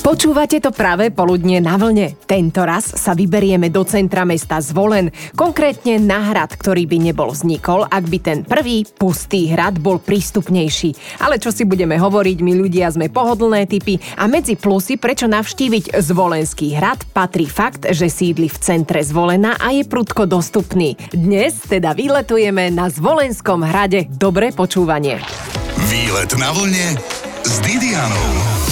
Počúvate to práve poludne na vlne. Tento raz sa vyberieme do centra mesta Zvolen, konkrétne na hrad, ktorý by nebol vznikol, ak by ten prvý pustý hrad bol prístupnejší. Ale čo si budeme hovoriť, my ľudia sme pohodlné typy a medzi plusy, prečo navštíviť Zvolenský hrad, patrí fakt, že sídli v centre Zvolena a je prudko dostupný. Dnes teda vyletujeme na Zvolenskom hrade. Dobré počúvanie. Výlet na vlne s Didianou.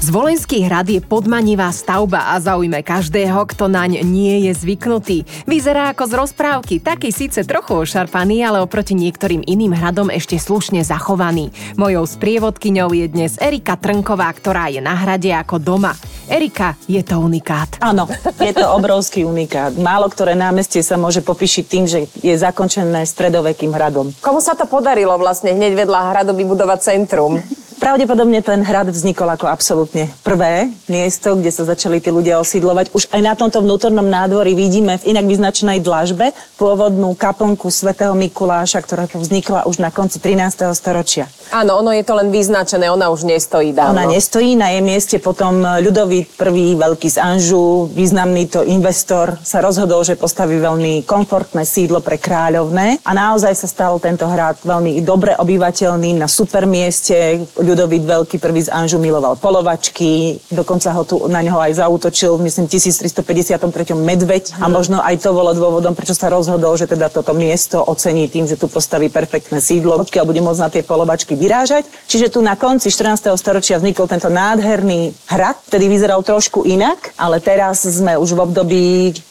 Zvolenský hrad je podmanivá stavba a zaujme každého, kto naň nie je zvyknutý. Vyzerá ako z rozprávky, taký síce trochu ošarpaný, ale oproti niektorým iným hradom ešte slušne zachovaný. Mojou sprievodkyňou je dnes Erika Trnková, ktorá je na hrade ako doma. Erika, je to unikát. Áno, je to obrovský unikát. Málo ktoré námestie sa môže popíšiť tým, že je zakončené stredovekým hradom. Komu sa to podarilo vlastne hneď vedľa hradu vybudovať centrum? Pravdepodobne ten hrad vznikol ako absolútne prvé miesto, kde sa začali tí ľudia osídlovať. Už aj na tomto vnútornom nádvorí vidíme v inak vyznačenej dlažbe pôvodnú kaplnku svätého Mikuláša, ktorá vznikla už na konci 13. storočia. Áno, ono je to len vyznačené, ona už nestojí dávno. Ona nestojí, na jej mieste potom ľudový prvý veľký z Anžu, významný to investor, sa rozhodol, že postaví veľmi komfortné sídlo pre kráľovné a naozaj sa stal tento hrad veľmi dobre obyvateľným na super mieste Ľudovít Veľký prvý z Anžu miloval polovačky, dokonca ho tu na neho aj zautočil, myslím, 1353. medveď a možno aj to bolo dôvodom, prečo sa rozhodol, že teda toto miesto ocení tým, že tu postaví perfektné sídlo, odkiaľ bude môcť na tie polovačky vyrážať. Čiže tu na konci 14. storočia vznikol tento nádherný hrad, ktorý vyzeral trošku inak, ale teraz sme už v období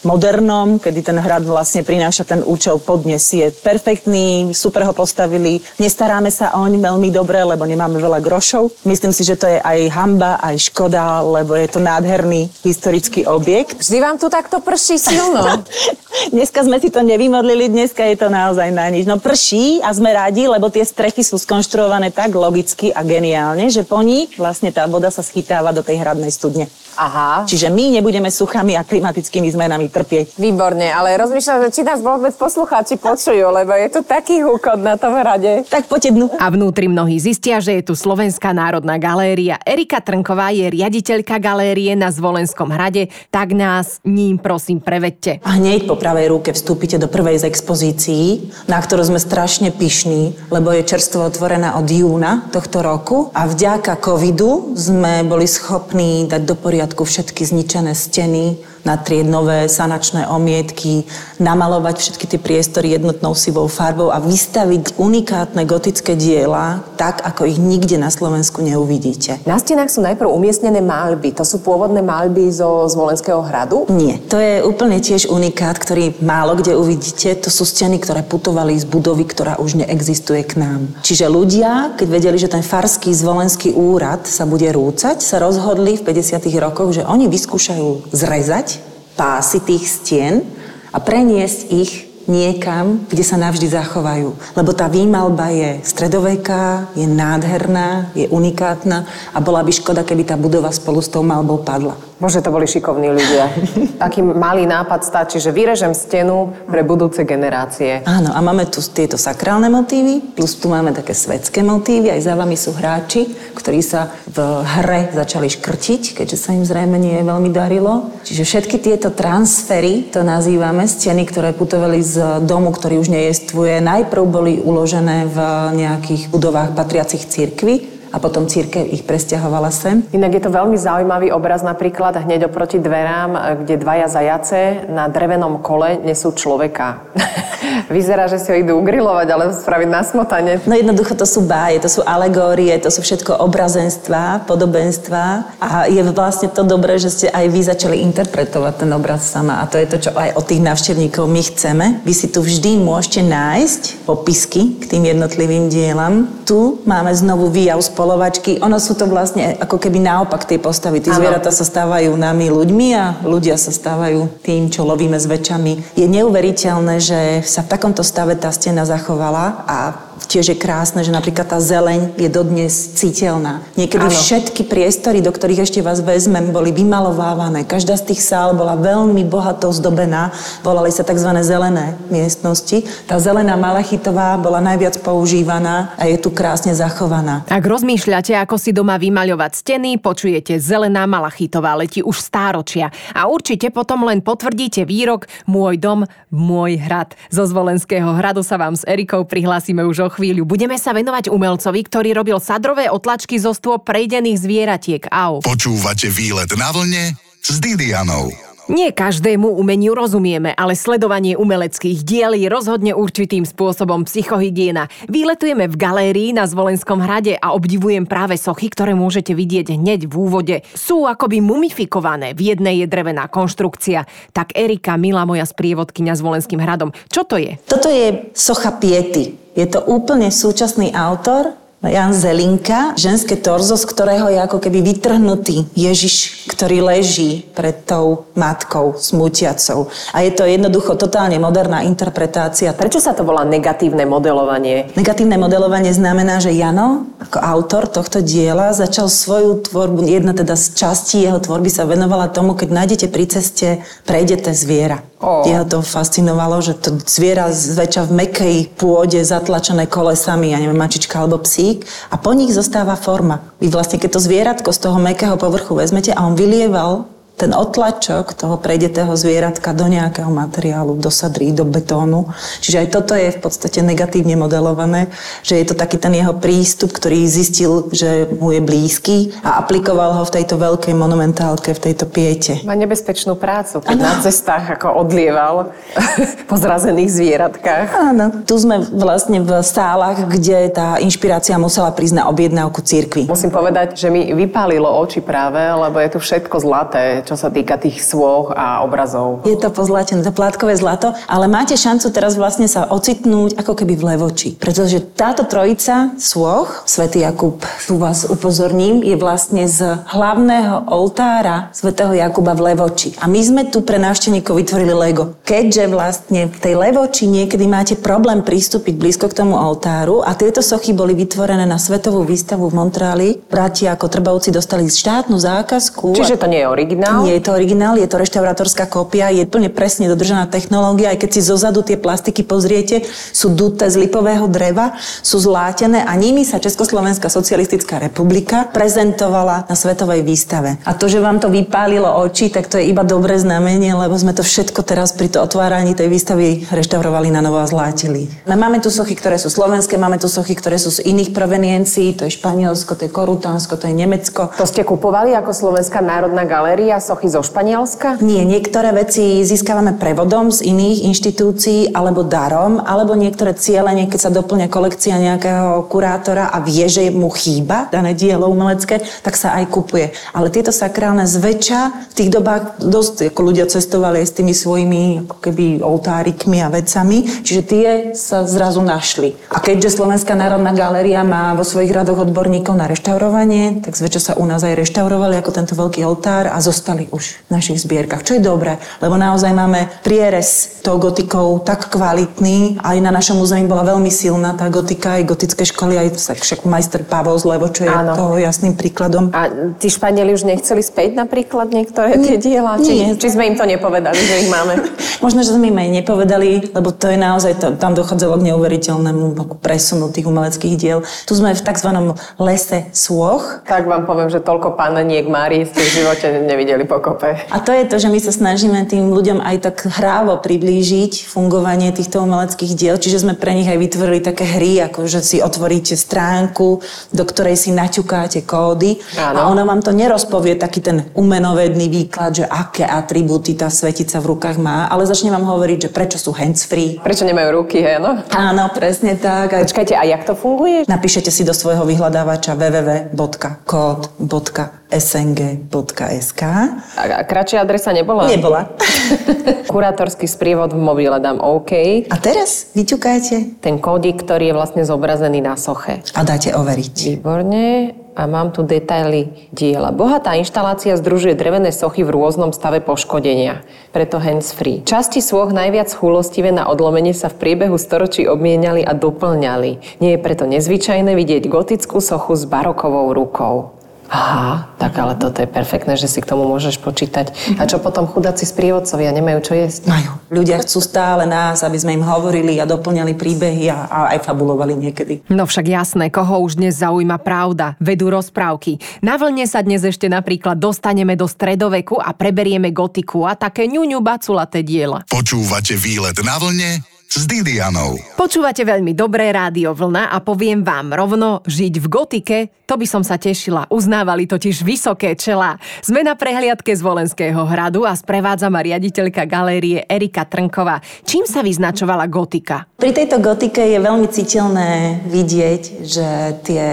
modernom, kedy ten hrad vlastne prináša ten účel podnes. Je perfektný, super ho postavili, nestaráme sa oň veľmi dobre, lebo nemáme veľa grošov. Myslím si, že to je aj hamba, aj škoda, lebo je to nádherný historický objekt. Vždy vám tu takto prší silno. dneska sme si to nevymodlili, dneska je to naozaj na nič. No prší a sme radi, lebo tie strechy sú skonštruované tak logicky a geniálne, že po nich vlastne tá voda sa schytáva do tej hradnej studne. Aha. Čiže my nebudeme suchami a klimatickými zmenami trpieť. Výborne, ale rozmýšľam, že či nás vôbec poslucháči počujú, lebo je tu taký húkot na tom hrade. Tak poďte dnu. A vnútri mnohí zistia, že je tu Slovenská národná galéria. Erika Trnková je riaditeľka galérie na Zvolenskom hrade, tak nás ním prosím prevedte. A hneď po pravej ruke vstúpite do prvej z expozícií, na ktorú sme strašne pyšní, lebo je čerstvo otvorená od júna tohto roku a vďaka covidu sme boli schopní dať do poriadku všetky zničené steny, natrieť nové sanačné omietky, namalovať všetky tie priestory jednotnou sivou farbou a vystaviť unikátne gotické diela, tak ako ich nikde na Slovensku neuvidíte. Na stenách sú najprv umiestnené malby. To sú pôvodné malby zo Zvolenského hradu? Nie. To je úplne tiež unikát, ktorý málo kde uvidíte. To sú steny, ktoré putovali z budovy, ktorá už neexistuje k nám. Čiže ľudia, keď vedeli, že ten farský zvolenský úrad sa bude rúcať, sa rozhodli v 50. rokoch, že oni vyskúšajú zrezať pásy tých stien a preniesť ich niekam, kde sa navždy zachovajú. Lebo tá výmalba je stredoveká, je nádherná, je unikátna a bola by škoda, keby tá budova spolu s tou malbou padla. Bože, to boli šikovní ľudia. Taký malý nápad stačí, že vyrežem stenu pre budúce generácie. Áno, a máme tu tieto sakrálne motívy, plus tu máme také svetské motívy, aj za vami sú hráči, ktorí sa v hre začali škrtiť, keďže sa im zrejme nie veľmi darilo. Čiže všetky tieto transfery, to nazývame, steny, ktoré putovali z domu, ktorý už nejestvuje, najprv boli uložené v nejakých budovách patriacich cirkvi, a potom církev ich presťahovala sem. Inak je to veľmi zaujímavý obraz napríklad hneď oproti dverám, kde dvaja zajace na drevenom kole nesú človeka. Vyzerá, že si ho idú ugrilovať, ale spraviť na smotane. No jednoducho to sú báje, to sú alegórie, to sú všetko obrazenstva, podobenstva a je vlastne to dobré, že ste aj vy začali interpretovať ten obraz sama a to je to, čo aj od tých návštevníkov my chceme. Vy si tu vždy môžete nájsť popisky k tým jednotlivým dielam. Tu máme znovu výjav polovačky. Ono sú to vlastne ako keby naopak tie postavy. Tí zvieratá sa stávajú nami ľuďmi a ľudia sa stávajú tým, čo lovíme s väčšami. Je neuveriteľné, že sa v takomto stave tá stena zachovala a tiež je krásne, že napríklad tá zeleň je dodnes citeľná. Niekedy Áno. všetky priestory, do ktorých ešte vás vezmem, boli vymalovávané. Každá z tých sál bola veľmi bohato zdobená. Volali sa tzv. zelené miestnosti. Tá zelená malachitová bola najviac používaná a je tu krásne zachovaná. Ak rozmýšľate, ako si doma vymaľovať steny, počujete zelená malachitová letí už stáročia. A určite potom len potvrdíte výrok Môj dom, môj hrad. Zo Zvolenského hradu sa vám s Erikou prihlásime už o chvíľu. Budeme sa venovať umelcovi, ktorý robil sadrové otlačky zo stôp prejdených zvieratiek. Au. Počúvate výlet na vlne s Didianou. Nie každému umeniu rozumieme, ale sledovanie umeleckých diel je rozhodne určitým spôsobom psychohygiena. Výletujeme v galérii na Zvolenskom hrade a obdivujem práve sochy, ktoré môžete vidieť hneď v úvode. Sú akoby mumifikované, v jednej je drevená konštrukcia. Tak Erika, milá moja sprievodkynia Zvolenským hradom, čo to je? Toto je socha Piety. Je to úplne súčasný autor, Jan Zelinka, ženské torzo, z ktorého je ako keby vytrhnutý Ježiš, ktorý leží pred tou matkou smutiacou. A je to jednoducho totálne moderná interpretácia. Prečo sa to volá negatívne modelovanie? Negatívne modelovanie znamená, že Jano, ako autor tohto diela, začal svoju tvorbu, jedna teda z častí jeho tvorby sa venovala tomu, keď nájdete pri ceste, prejdete zviera. Ó. Jeho to fascinovalo, že to zviera zväčša v mekej pôde zatlačené kolesami, ja neviem, mačička alebo psík a po nich zostáva forma. Vy vlastne, keď to zvieratko z toho mekého povrchu vezmete a on vylieval ten otlačok toho prejdetého zvieratka do nejakého materiálu, do sadrí, do betónu. Čiže aj toto je v podstate negatívne modelované, že je to taký ten jeho prístup, ktorý zistil, že mu je blízky a aplikoval ho v tejto veľkej monumentálke, v tejto piete. Má nebezpečnú prácu, keď na cestách ako odlieval po zrazených zvieratkách. Áno, tu sme vlastne v stálach, kde tá inšpirácia musela prísť na objednávku cirkvi. Musím povedať, že mi vypálilo oči práve, lebo je tu všetko zlaté, čo sa týka tých svôch a obrazov. Je to pozlatené, to plátkové zlato, ale máte šancu teraz vlastne sa ocitnúť ako keby v Levoči. Pretože táto trojica sôch, svätý Jakub, tu vás upozorním, je vlastne z hlavného oltára svätého Jakuba v Levoči. A my sme tu pre návštevníkov vytvorili Lego. Keďže vlastne v tej Levoči niekedy máte problém pristúpiť blízko k tomu oltáru a tieto sochy boli vytvorené na svetovú výstavu v Montreali, bratia ako Trbovci dostali štátnu zákazku. Čiže to nie je originál? Nie je to originál, je to reštaurátorská kópia, je plne presne dodržaná technológia, aj keď si zozadu tie plastiky pozriete, sú duté z lipového dreva, sú zlátené a nimi sa Československá socialistická republika prezentovala na svetovej výstave. A to, že vám to vypálilo oči, tak to je iba dobré znamenie, lebo sme to všetko teraz pri to otváraní tej výstavy reštaurovali na novo a zlátili. No, máme tu sochy, ktoré sú slovenské, máme tu sochy, ktoré sú z iných proveniencií, to je Španielsko, to je Korutánsko, to je Nemecko. To ste kupovali ako Slovenská národná galéria sochy zo Španielska? Nie, niektoré veci získavame prevodom z iných inštitúcií alebo darom, alebo niektoré cieľenie, keď sa doplňa kolekcia nejakého kurátora a vie, že mu chýba dané dielo umelecké, tak sa aj kupuje. Ale tieto sakrálne zväčša v tých dobách dosť ako ľudia cestovali aj s tými svojimi ako keby oltárikmi a vecami, čiže tie sa zrazu našli. A keďže Slovenská národná galéria má vo svojich radoch odborníkov na reštaurovanie, tak zväčša sa u nás aj reštaurovali ako tento veľký oltár a zostali už v našich zbierkach, čo je dobré, lebo naozaj máme prierez tou gotikou tak kvalitný, aj na našom území bola veľmi silná tá gotika, aj gotické školy, aj však majster Pavol z Levo, čo je Áno. toho jasným príkladom. A tí Španieli už nechceli späť napríklad niektoré tie diela? Či, Nie. či sme im to nepovedali, že ich máme? Možno, že sme im aj nepovedali, lebo to je naozaj, to, tam dochádzalo k neuveriteľnému presunu tých umeleckých diel. Tu sme v tzv. lese sôch, Tak vám poviem, že toľko paneniek Mári ste v živote nevideli pokope. A to je to, že my sa snažíme tým ľuďom aj tak hrávo priblížiť fungovanie týchto umeleckých diel, čiže sme pre nich aj vytvorili také hry, ako že si otvoríte stránku, do ktorej si naťukáte kódy Áno. a ono vám to nerozpovie taký ten umenovedný výklad, že aké atribúty tá svetica v rukách má, ale začne vám hovoriť, že prečo sú hands-free. Prečo nemajú ruky, hej, no? Áno, presne tak. A Počkajte, a jak to funguje? Napíšete si do svojho vyhľadávača www.kod.sng.sk A a kratšia adresa nebola? Nebola. Kurátorský sprievod v mobile dám OK. A teraz vyťukáte Ten kódik, ktorý je vlastne zobrazený na soche. a dáte overiť. Výborne. a mám tu detaily diela. Bohatá inštalácia združuje drevené sochy v rôznom stave poškodenia, preto hands-free. Časti svoch najviac chulostivé na odlomenie sa v priebehu storočí obmieniali a doplňali. Nie je preto nezvyčajné vidieť gotickú sochu s barokovou rukou. Aha, tak ale toto je perfektné, že si k tomu môžeš počítať. A čo potom chudáci sprievodcovia nemajú čo jesť? Majú. Ľudia chcú stále nás, aby sme im hovorili a doplňali príbehy a, a aj fabulovali niekedy. No však jasné, koho už dnes zaujíma pravda. Vedú rozprávky. Na vlne sa dnes ešte napríklad dostaneme do stredoveku a preberieme gotiku a také ňuňu baculaté diela. Počúvate výlet na vlne s Didianou. Počúvate veľmi dobré rádio Vlna a poviem vám rovno, žiť v gotike, to by som sa tešila. Uznávali totiž vysoké čela. Sme na prehliadke z Volenského hradu a sprevádza ma riaditeľka galérie Erika Trnková. Čím sa vyznačovala gotika? Pri tejto gotike je veľmi citeľné vidieť, že tie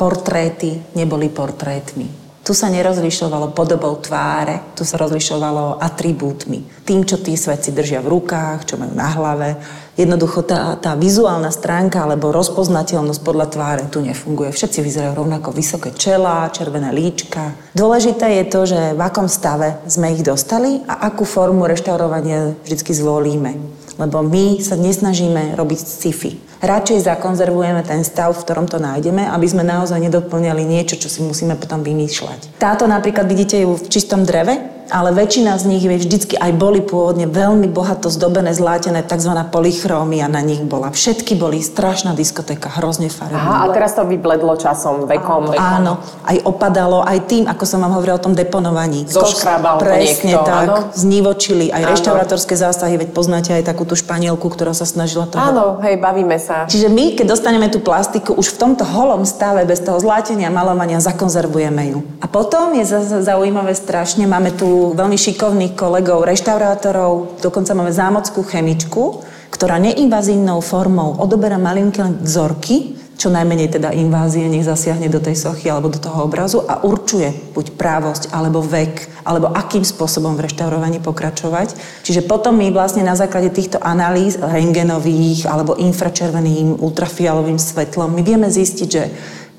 portréty neboli portrétmi. Tu sa nerozlišovalo podobou tváre, tu sa rozlišovalo atribútmi. Tým, čo tí svedci držia v rukách, čo majú na hlave. Jednoducho tá, tá vizuálna stránka alebo rozpoznateľnosť podľa tváre tu nefunguje. Všetci vyzerajú rovnako vysoké čela, červené líčka. Dôležité je to, že v akom stave sme ich dostali a akú formu reštaurovania vždy zvolíme. Lebo my sa nesnažíme robiť sci-fi radšej zakonzervujeme ten stav, v ktorom to nájdeme, aby sme naozaj nedoplňali niečo, čo si musíme potom vymýšľať. Táto napríklad vidíte ju v čistom dreve, ale väčšina z nich vždycky aj boli pôvodne veľmi bohato zdobené, zlátené, tzv. polychrómia na nich bola. Všetky boli strašná diskotéka, hrozne farebná. Aha, a teraz to vybledlo časom, vekom. Áno, aj opadalo, aj tým, ako som vám hovorila o tom deponovaní. Zoškrabal Presne niekto, tak, áno? znivočili aj Áno. reštaurátorské zásahy, veď poznáte aj takú tú španielku, ktorá sa snažila to Áno, hej, bavíme sa. Čiže my, keď dostaneme tú plastiku, už v tomto holom stave, bez toho zlátenia, malovania, zakonzervujeme ju. A potom je zase zaujímavé strašne, máme tu veľmi šikovných kolegov, reštaurátorov, dokonca máme zámockú chemičku, ktorá neinvazívnou formou odoberá malinké vzorky, čo najmenej teda invázie nech zasiahne do tej sochy alebo do toho obrazu a určuje buď právosť alebo vek, alebo akým spôsobom v reštaurovaní pokračovať. Čiže potom my vlastne na základe týchto analýz rengenových alebo infračerveným, ultrafialovým svetlom, my vieme zistiť, že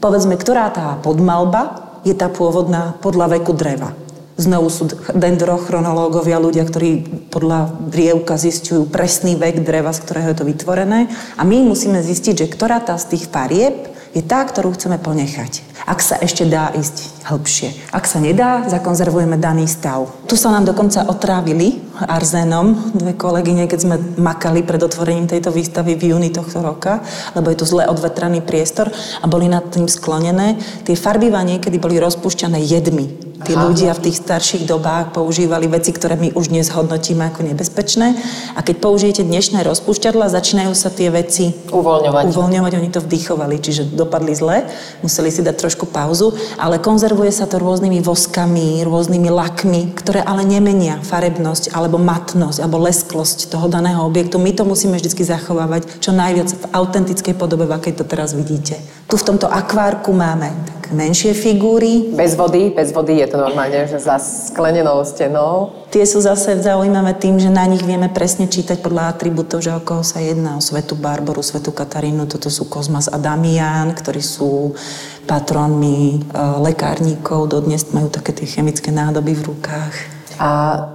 povedzme, ktorá tá podmalba je tá pôvodná podľa veku dreva. Znovu sú dendrochronológovia, ľudia, ktorí podľa drievka zistujú presný vek dreva, z ktorého je to vytvorené. A my musíme zistiť, že ktorá tá z tých farieb je tá, ktorú chceme ponechať. Ak sa ešte dá ísť hĺbšie. Ak sa nedá, zakonzervujeme daný stav. Tu sa nám dokonca otrávili arzénom dve kolegyne, keď sme makali pred otvorením tejto výstavy v júni tohto roka, lebo je tu zle odvetraný priestor a boli nad tým sklonené. Tie farbivá niekedy boli rozpúšťané jedmi. Tí ľudia v tých starších dobách používali veci, ktoré my už dnes hodnotíme ako nebezpečné. A keď použijete dnešné rozpúšťadla, začínajú sa tie veci Uvoľňovať. uvoľňovať. Oni to vdychovali, čiže dopadli zle, museli si dať trošku pauzu, ale konzervuje sa to rôznymi voskami, rôznymi lakmi, ktoré ale nemenia farebnosť alebo matnosť alebo lesklosť toho daného objektu. My to musíme vždy zachovávať čo najviac v autentickej podobe, v akej to teraz vidíte. Tu v tomto akvárku máme tak menšie figúry, Bez vody, bez vody je to normálne, že za sklenenou stenou. Tie sú zase zaujímavé tým, že na nich vieme presne čítať podľa atribútov, že o koho sa jedná. O svetu Barboru, svetu Katarínu, toto sú Kozmas a Damián, ktorí sú patrónmi e, lekárníkov, dodnes majú také tie chemické nádoby v rukách. A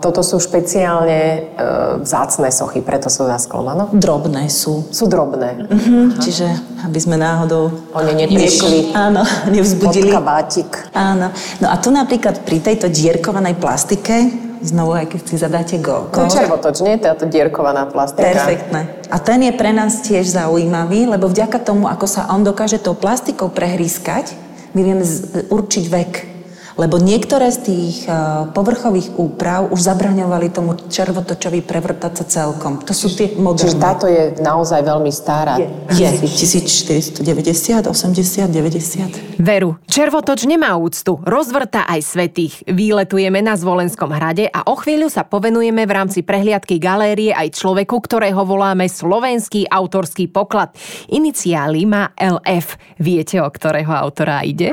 toto sú špeciálne e, vzácne sochy, preto sú zasklené, áno? Drobné sú. Sú drobné. Hm, čiže aby sme náhodou... Oni neprišli Áno, pod nevzbudili. kabátik. Áno. No a tu napríklad pri tejto dierkovanej plastike, znovu aj keď si zadáte go, To je červotoč, nie? Táto dierkovaná plastika. Perfektné. A ten je pre nás tiež zaujímavý, lebo vďaka tomu, ako sa on dokáže tou plastikou prehrískať, my vieme určiť vek. Lebo niektoré z tých eh, povrchových úprav už zabraňovali tomu červotočovi prevrtať sa celkom. To sú tie Čiže moderné. táto je naozaj veľmi stará. Je 1490, 80, 80, 90. Veru, červotoč nemá úctu, rozvrta aj svetých. Výletujeme na Zvolenskom hrade a o chvíľu sa povenujeme v rámci prehliadky galérie aj človeku, ktorého voláme slovenský autorský poklad. Iniciály má LF. Viete, o ktorého autora ide?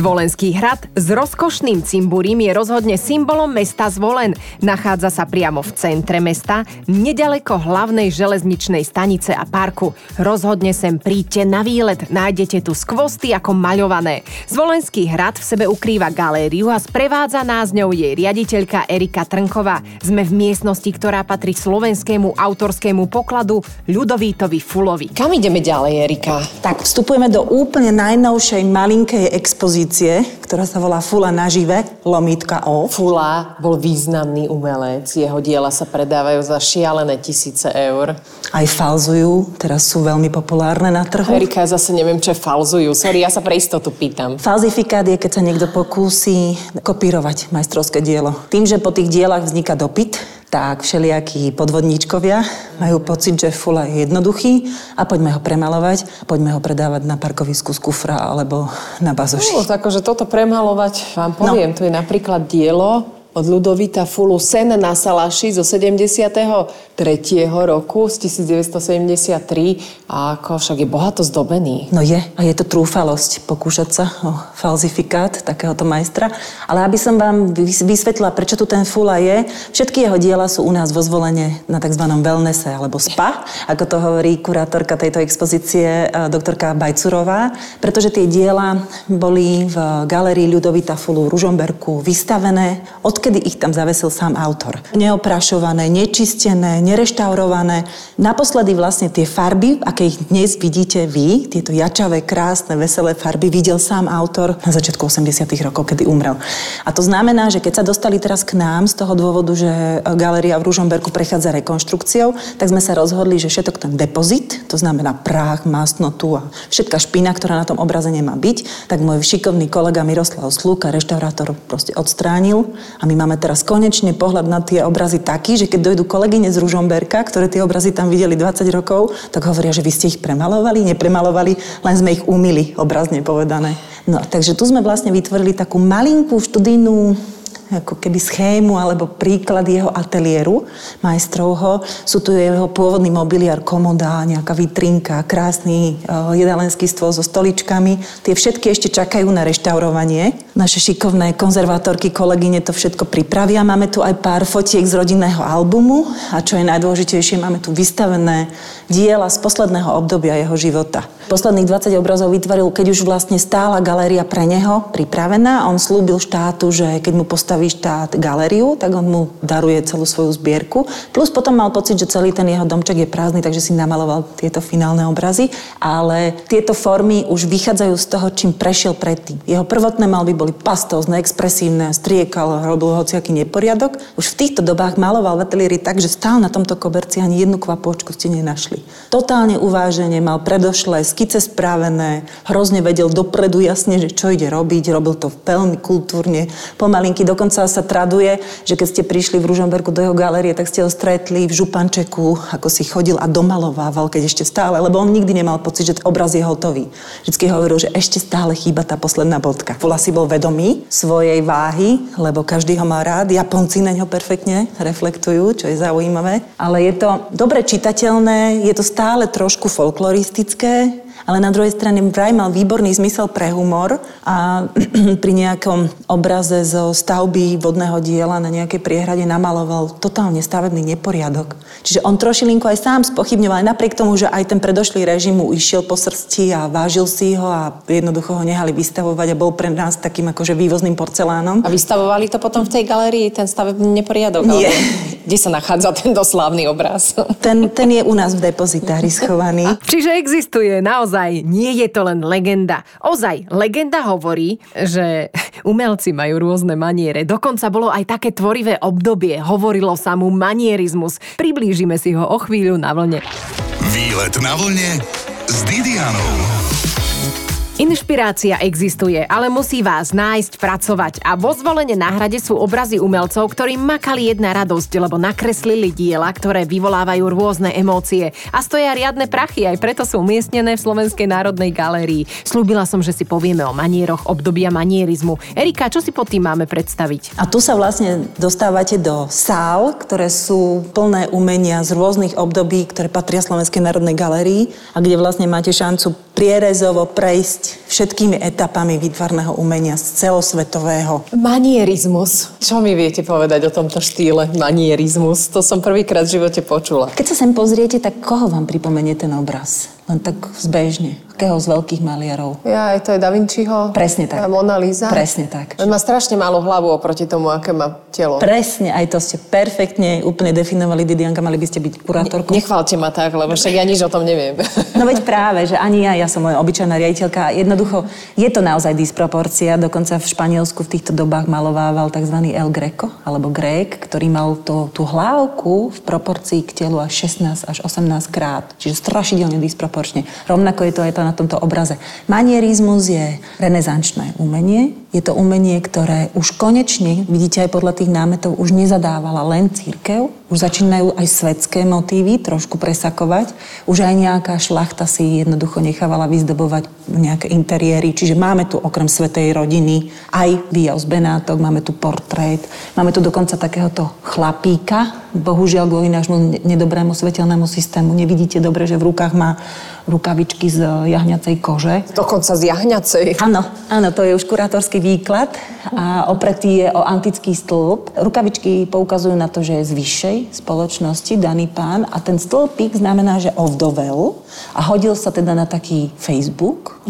Zvolenský hrad s rozkošným cimburím je rozhodne symbolom mesta Zvolen. Nachádza sa priamo v centre mesta, nedaleko hlavnej železničnej stanice a parku. Rozhodne sem príďte na výlet, nájdete tu skvosty ako maľované. Zvolenský hrad v sebe ukrýva galériu a sprevádza nás ňou jej riaditeľka Erika Trnková. Sme v miestnosti, ktorá patrí slovenskému autorskému pokladu Ľudovítovi Fulovi. Kam ideme ďalej, Erika? Tak vstupujeme do úplne najnovšej malinkej expozície, inštitúcie, ktorá sa volá Fula nažive, lomítka O. Fula bol významný umelec. Jeho diela sa predávajú za šialené tisíce eur. Aj falzujú, teraz sú veľmi populárne na trhu. Erika, ja zase neviem, čo falzujú. Sorry, ja sa pre istotu pýtam. Falzifikát je, keď sa niekto pokúsi kopírovať majstrovské dielo. Tým, že po tých dielach vzniká dopyt, tak všelijakí podvodníčkovia majú pocit, že fula je jednoduchý a poďme ho premalovať, poďme ho predávať na parkovisku z kufra alebo na bazoši. No, tak, že toto premalovať, vám poviem, no. tu je napríklad dielo od Ludovita Fulu Sen na Salaši zo 73. roku, z 1973 a ako však je bohato zdobený. No je a je to trúfalosť pokúšať sa o falzifikát takéhoto majstra. Ale aby som vám vysvetlila, prečo tu ten Fula je, všetky jeho diela sú u nás vo zvolenie na tzv. wellnesse alebo spa, ako to hovorí kurátorka tejto expozície e, doktorka Bajcurová, pretože tie diela boli v galerii Ľudovita Fulu v Ružomberku vystavené od odkedy ich tam zavesil sám autor. Neoprašované, nečistené, nereštaurované. Naposledy vlastne tie farby, aké ich dnes vidíte vy, tieto jačavé, krásne, veselé farby, videl sám autor na začiatku 80 rokov, kedy umrel. A to znamená, že keď sa dostali teraz k nám z toho dôvodu, že galéria v Ružomberku prechádza rekonštrukciou, tak sme sa rozhodli, že všetok ten depozit, to znamená prach, masnotu a všetká špina, ktorá na tom obraze nemá byť, tak môj šikovný kolega Miroslav Slúka, reštaurátor, proste odstránil a my máme teraz konečne pohľad na tie obrazy taký, že keď dojdu kolegyne z Ružomberka, ktoré tie obrazy tam videli 20 rokov, tak hovoria, že vy ste ich premalovali, nepremalovali, len sme ich umili, obrazne povedané. No, takže tu sme vlastne vytvorili takú malinkú študijnú ako keby schému alebo príklad jeho ateliéru majstrovho. Sú tu jeho pôvodný mobiliár, komoda, nejaká vitrinka, krásny uh, jedalenský stôl so stoličkami. Tie všetky ešte čakajú na reštaurovanie. Naše šikovné konzervátorky, kolegyne to všetko pripravia. Máme tu aj pár fotiek z rodinného albumu a čo je najdôležitejšie, máme tu vystavené diela z posledného obdobia jeho života. Posledných 20 obrazov vytvoril, keď už vlastne stála galéria pre neho pripravená. On slúbil štátu, že keď mu postaví štát galériu, tak on mu daruje celú svoju zbierku. Plus potom mal pocit, že celý ten jeho domček je prázdny, takže si namaloval tieto finálne obrazy. Ale tieto formy už vychádzajú z toho, čím prešiel predtým. Jeho prvotné malby boli pastózne, expresívne, striekal, robil hociaký neporiadok. Už v týchto dobách maloval v tak, že stál na tomto koberci ani jednu kvapôčku ste nenašli. Totálne uváženie, mal predošlé skice spravené, hrozne vedel dopredu jasne, že čo ide robiť, robil to veľmi kultúrne, pomalinky. Dokonca sa traduje, že keď ste prišli v Ružomberku do jeho galérie, tak ste ho stretli v župančeku, ako si chodil a domalovával, keď ešte stále, lebo on nikdy nemal pocit, že obraz je hotový. Vždycky hovoril, že ešte stále chýba tá posledná bodka. Vola si bol vedomý svojej váhy, lebo každý ho má rád. Japonci na ňo perfektne reflektujú, čo je zaujímavé. Ale je to dobre čitateľné, je to stále trošku folkloristické, ale na druhej strane vraj mal výborný zmysel pre humor a pri nejakom obraze zo stavby vodného diela na nejakej priehrade namaloval totálne stavebný neporiadok. Čiže on trošilinku aj sám spochybňoval, napriek tomu, že aj ten predošlý režim mu išiel po srsti a vážil si ho a jednoducho ho nehali vystavovať a bol pre nás takým akože vývozným porcelánom. A vystavovali to potom v tej galérii, ten stavebný neporiadok? Nie. Alebo, kde sa nachádza ten doslávny obraz? Ten, ten je u nás v depozitári schovaný. Čiže existuje naozaj naozaj nie je to len legenda. Ozaj, legenda hovorí, že umelci majú rôzne maniere. Dokonca bolo aj také tvorivé obdobie. Hovorilo sa mu manierizmus. Priblížime si ho o chvíľu na vlne. Výlet na vlne s Didianou. Inšpirácia existuje, ale musí vás nájsť, pracovať a vo zvolenie na hrade sú obrazy umelcov, ktorí makali jedna radosť, lebo nakreslili diela, ktoré vyvolávajú rôzne emócie a stoja riadne prachy, aj preto sú umiestnené v Slovenskej národnej galérii. Slúbila som, že si povieme o manieroch obdobia manierizmu. Erika, čo si pod tým máme predstaviť? A tu sa vlastne dostávate do sál, ktoré sú plné umenia z rôznych období, ktoré patria Slovenskej národnej galérii a kde vlastne máte šancu prierezovo prejsť všetkými etapami výtvarného umenia z celosvetového. Manierizmus. Čo mi viete povedať o tomto štýle? Manierizmus. To som prvýkrát v živote počula. Keď sa sem pozriete, tak koho vám pripomenie ten obraz? Len tak zbežne. Akého z veľkých maliarov? Ja, aj to je Da Vinciho. Presne tak. A Mona Lisa. Presne tak. On má strašne malú hlavu oproti tomu, aké má telo. Presne, aj to ste perfektne úplne definovali, Didianka, mali by ste byť kurátorkou. Nechválte ma tak, lebo však ja nič o tom neviem. No veď práve, že ani ja, ja som len obyčajná riaditeľka a jednoducho je to naozaj disproporcia. Dokonca v Španielsku v týchto dobách malovával tzv. El Greco, alebo Grék, ktorý mal to, tú hlavku v proporcii k telu až 16 až 18 krát. Čiže strašidelne disproporčne. Rovnako je to aj to na tomto obraze. Manierizmus je renesančné umenie. Je to umenie, ktoré už konečne, vidíte aj podľa tých námetov, už nezadávala len církev, už začínajú aj svetské motívy trošku presakovať. Už aj nejaká šlachta si jednoducho nechávala vyzdobovať nejaké interiéry. Čiže máme tu okrem svetej rodiny aj výjav z Benátok, máme tu portrét, máme tu dokonca takéhoto chlapíka. Bohužiaľ, kvôli nášmu nedobrému svetelnému systému nevidíte dobre, že v rukách má rukavičky z jahňacej kože. Dokonca z jahňacej. Áno, áno, to je už kurátorský výklad a opretý je o antický stĺp. Rukavičky poukazujú na to, že je z vyššej spoločnosti daný pán a ten stĺpik znamená, že ovdovel a hodil sa teda na taký Facebook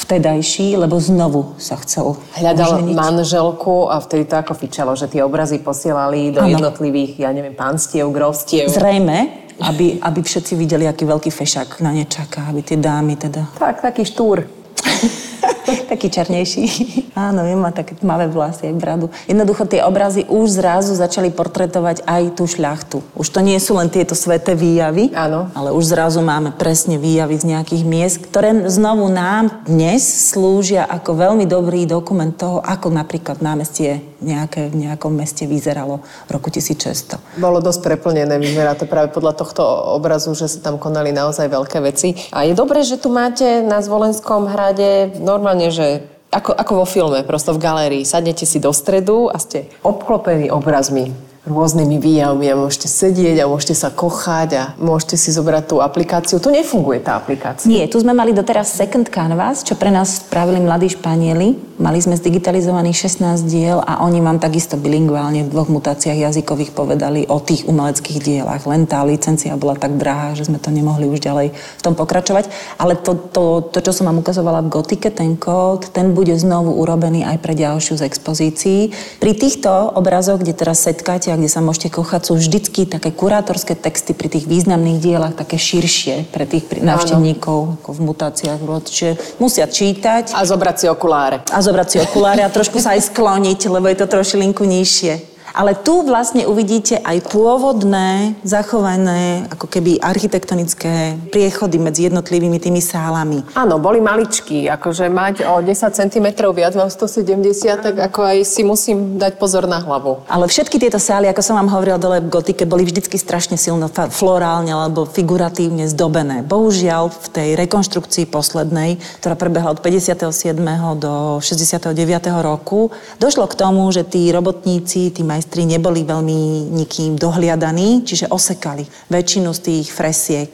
vtedajší, lebo znovu sa chcel Hľadal oženiť. manželku a vtedy to ako fičalo, že tie obrazy posielali do Áno. jednotlivých, ja neviem, pánstiev, grovstiev. Zrejme, aby, aby všetci videli, aký veľký fešák na ne čaká, aby tie dámy teda... Tak, taký štúr. Taký černejší. Áno, viem, má také tmavé vlasy aj bradu. Jednoducho tie obrazy už zrazu začali portretovať aj tú šľachtu. Už to nie sú len tieto sveté výjavy, Áno. ale už zrazu máme presne výjavy z nejakých miest, ktoré znovu nám dnes slúžia ako veľmi dobrý dokument toho, ako napríklad námestie nejaké, v nejakom meste vyzeralo v roku 1600. Bolo dosť preplnené, vyzerá to práve podľa tohto obrazu, že sa tam konali naozaj veľké veci. A je dobré, že tu máte na Zvolenskom hrade normálne, že ako, ako vo filme, prosto v galérii. Sadnete si do stredu a ste obklopení obrazmi rôznymi výjavmi a môžete sedieť a môžete sa kochať a môžete si zobrať tú aplikáciu. Tu nefunguje tá aplikácia. Nie, tu sme mali doteraz Second Canvas, čo pre nás spravili mladí Španieli. Mali sme zdigitalizovaných 16 diel a oni vám takisto bilingválne v dvoch mutáciách jazykových povedali o tých umeleckých dielach. Len tá licencia bola tak drahá, že sme to nemohli už ďalej v tom pokračovať. Ale to, to, to čo som vám ukazovala v gotike, ten kód, ten bude znovu urobený aj pre ďalšiu z expozícií. Pri týchto obrazoch, kde teraz setkáte a kde sa môžete kochať, sú vždycky také kurátorské texty pri tých významných dielach, také širšie pre tých návštevníkov, ako v mutáciách. Čiže musia čítať A zobrať si okuláre. a zobrať si okuláre a trošku sa aj skloniť, lebo je to trošilinku nižšie. Ale tu vlastne uvidíte aj pôvodné, zachované, ako keby architektonické priechody medzi jednotlivými tými sálami. Áno, boli maličkí. Akože mať o 10 cm viac, mám 170, tak ako aj si musím dať pozor na hlavu. Ale všetky tieto sály, ako som vám hovorila dole v gotike, boli vždycky strašne silno florálne alebo figuratívne zdobené. Bohužiaľ v tej rekonštrukcii poslednej, ktorá prebehla od 57. do 69. roku, došlo k tomu, že tí robotníci, tí majstri neboli veľmi nikým dohliadaní, čiže osekali väčšinu z tých fresiek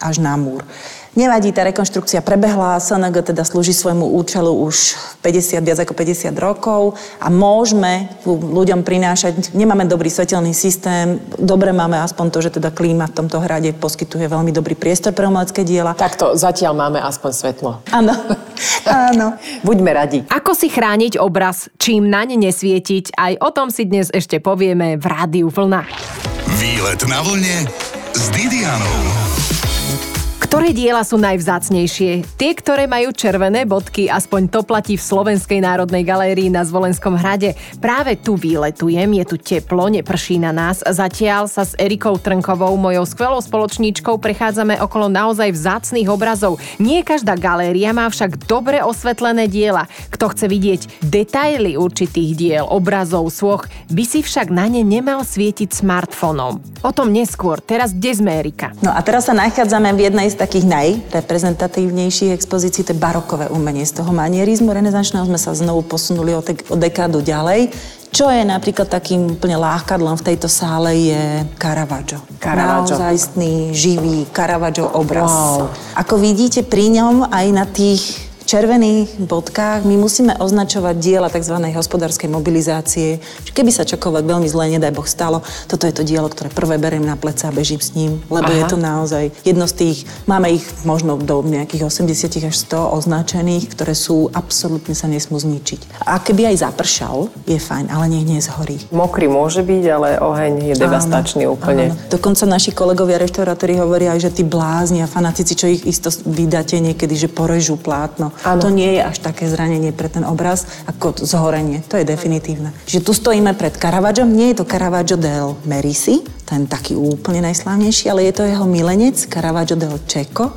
až na múr. Nevadí, tá rekonštrukcia prebehla, SNG teda slúži svojmu účelu už 50, viac ako 50 rokov a môžeme ľuďom prinášať, nemáme dobrý svetelný systém, dobre máme aspoň to, že teda klíma v tomto hrade poskytuje veľmi dobrý priestor pre umelecké diela. Takto, zatiaľ máme aspoň svetlo. Áno, áno. Buďme radi. Ako si chrániť obraz, čím naň nesvietiť, aj o tom si dnes ešte povieme v Rádiu Vlna. Výlet na vlne s Didianou. Ktoré diela sú najvzácnejšie? Tie, ktoré majú červené bodky, aspoň to platí v Slovenskej národnej galérii na Zvolenskom hrade. Práve tu výletujem, je tu teplo, neprší na nás. Zatiaľ sa s Erikou Trnkovou, mojou skvelou spoločníčkou, prechádzame okolo naozaj vzácných obrazov. Nie každá galéria má však dobre osvetlené diela. Kto chce vidieť detaily určitých diel, obrazov, svoch, by si však na ne nemal svietiť smartfónom. O tom neskôr. Teraz kde sme, Erika? No a teraz sa nachádzame v jednej z takých najreprezentatívnejších expozícií, to je barokové umenie. Z toho manierizmu renesančného sme sa znovu posunuli o, tek- o dekádu ďalej. Čo je napríklad takým úplne lákadlom v tejto sále je Caravaggio. Caravaggio. Naozajstný, živý Caravaggio obraz. Wow. Ako vidíte pri ňom aj na tých červených bodkách my musíme označovať diela tzv. hospodárskej mobilizácie. Keby sa čokoľvek veľmi zle, nedaj Boh, stalo, toto je to dielo, ktoré prvé beriem na pleca a bežím s ním, lebo Aha. je to naozaj jedno z tých, máme ich možno do nejakých 80 až 100 označených, ktoré sú absolútne sa nesmú zničiť. A keby aj zapršal, je fajn, ale nech nezhorí. Mokrý môže byť, ale oheň je devastačný Áno, úplne. áno. Dokonca naši kolegovia reštaurátori hovoria aj, že tí blázni a fanatici, čo ich isto vydáte niekedy, že porežú plátno. Áno. To nie je až také zranenie pre ten obraz ako zhorenie. To je definitívne. Čiže tu stojíme pred Caravaggiom. Nie je to Caravaggio del Merisi, ten taký úplne najslávnejší, ale je to jeho milenec Caravaggio del Cecco.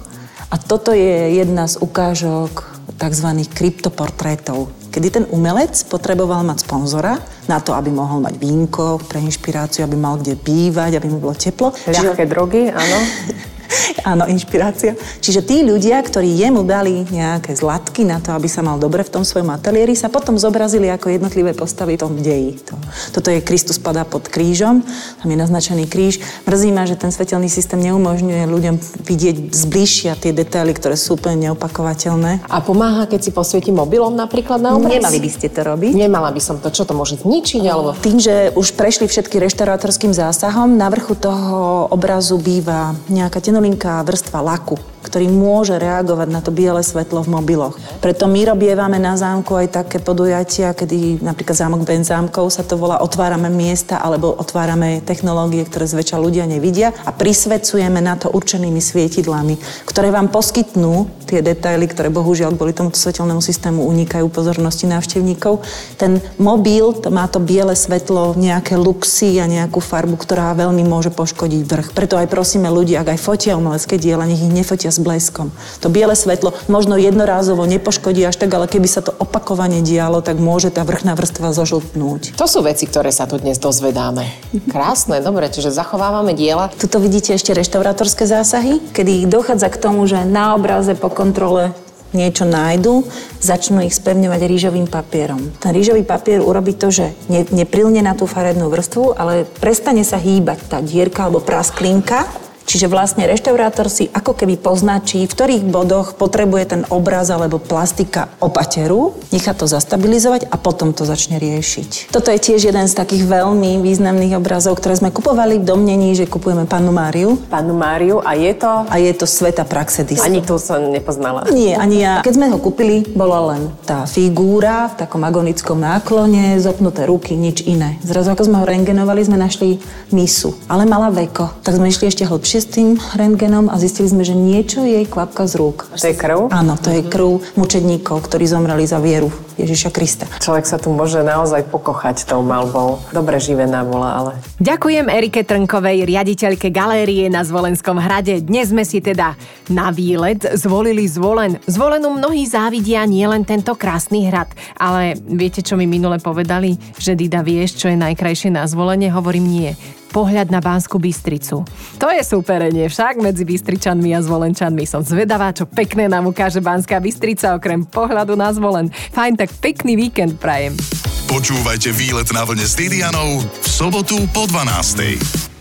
A toto je jedna z ukážok tzv. kryptoportrétov, kedy ten umelec potreboval mať sponzora na to, aby mohol mať vínko pre inšpiráciu, aby mal kde bývať, aby mu bolo teplo. Ľahké drogy, áno. Áno, inšpirácia. Čiže tí ľudia, ktorí jemu dali nejaké zlatky na to, aby sa mal dobre v tom svojom ateliéri, sa potom zobrazili ako jednotlivé postavy v tom deji. To, toto je Kristus padá pod krížom, tam je naznačený kríž. Mrzí ma, že ten svetelný systém neumožňuje ľuďom vidieť zbližšia tie detaily, ktoré sú úplne neopakovateľné. A pomáha, keď si posvietím mobilom napríklad na obraz? Nemali by ste to robiť. Nemala by som to. Čo to môže zničiť? Alebo... Tým, že už prešli všetky reštaurátorským zásahom, na vrchu toho obrazu býva nejaká tenolinká vrstva laku, ktorý môže reagovať na to biele svetlo v mobiloch. Preto my robievame na zámku aj také podujatia, kedy napríklad zámok Ben zámkov sa to volá otvárame miesta alebo otvárame technológie, ktoré zväčša ľudia nevidia a prisvedcujeme na to určenými svietidlami, ktoré vám poskytnú tie detaily, ktoré bohužiaľ kvôli tomuto svetelnému systému unikajú pozornosti návštevníkov. Ten mobil, to má to biele svetlo, nejaké luxy a nejakú farbu, ktorá veľmi môže poškodiť vrch. Preto aj prosíme ľudí, ak aj fotia umelecké diela, nech ich nefotia s bleskom. To biele svetlo možno jednorázovo nepoškodí až tak, ale keby sa to opakovane dialo, tak môže tá vrchná vrstva zožltnúť. To sú veci, ktoré sa tu dnes dozvedáme. Krásne, dobre, čiže zachovávame diela. Tuto vidíte ešte reštaurátorské zásahy, kedy dochádza k tomu, že na obraze po kontrole niečo nájdu, začnú ich spevňovať rýžovým papierom. Ten rýžový papier urobí to, že ne, neprilne na tú farebnú vrstvu, ale prestane sa hýbať tá dierka alebo prasklinka Čiže vlastne reštaurátor si ako keby poznačí, v ktorých bodoch potrebuje ten obraz alebo plastika opateru, nechá to zastabilizovať a potom to začne riešiť. Toto je tiež jeden z takých veľmi významných obrazov, ktoré sme kupovali v domnení, že kupujeme pannu Máriu Pánu Máriu a je to... a je to sveta praxedis. Ani tu som nepoznala. Nie, ani ja. Keď sme ho kúpili, bola len tá figúra v takom agonickom náklone, zopnuté ruky, nič iné. Zrazu ako sme ho rengenovali, sme našli misu, ale mala veko. Tak sme išli ešte hlbšie s tým rengenom a zistili sme, že niečo jej kvapka z rúk. To je krv? Áno, to je krv mučedníkov, ktorí zomreli za vieru Ježiša Krista. Človek sa tu môže naozaj pokochať tou malbou. Dobre živená bola, ale... Ďakujem Erike Trnkovej, riaditeľke galérie na Zvolenskom hrade. Dnes sme si teda na výlet zvolili Zvolen. Zvolenu mnohí závidia nielen tento krásny hrad, ale viete, čo mi minule povedali? Že Dida vieš, čo je najkrajšie na Zvolenie? Hovorím nie pohľad na Banskú Bystricu. To je súperenie však medzi Bystričanmi a Zvolenčanmi. Som zvedavá, čo pekné nám ukáže Banská Bystrica okrem pohľadu na Zvolen. Fajn, tak pekný víkend prajem. Počúvajte výlet na vlne s Didianou v sobotu po 12.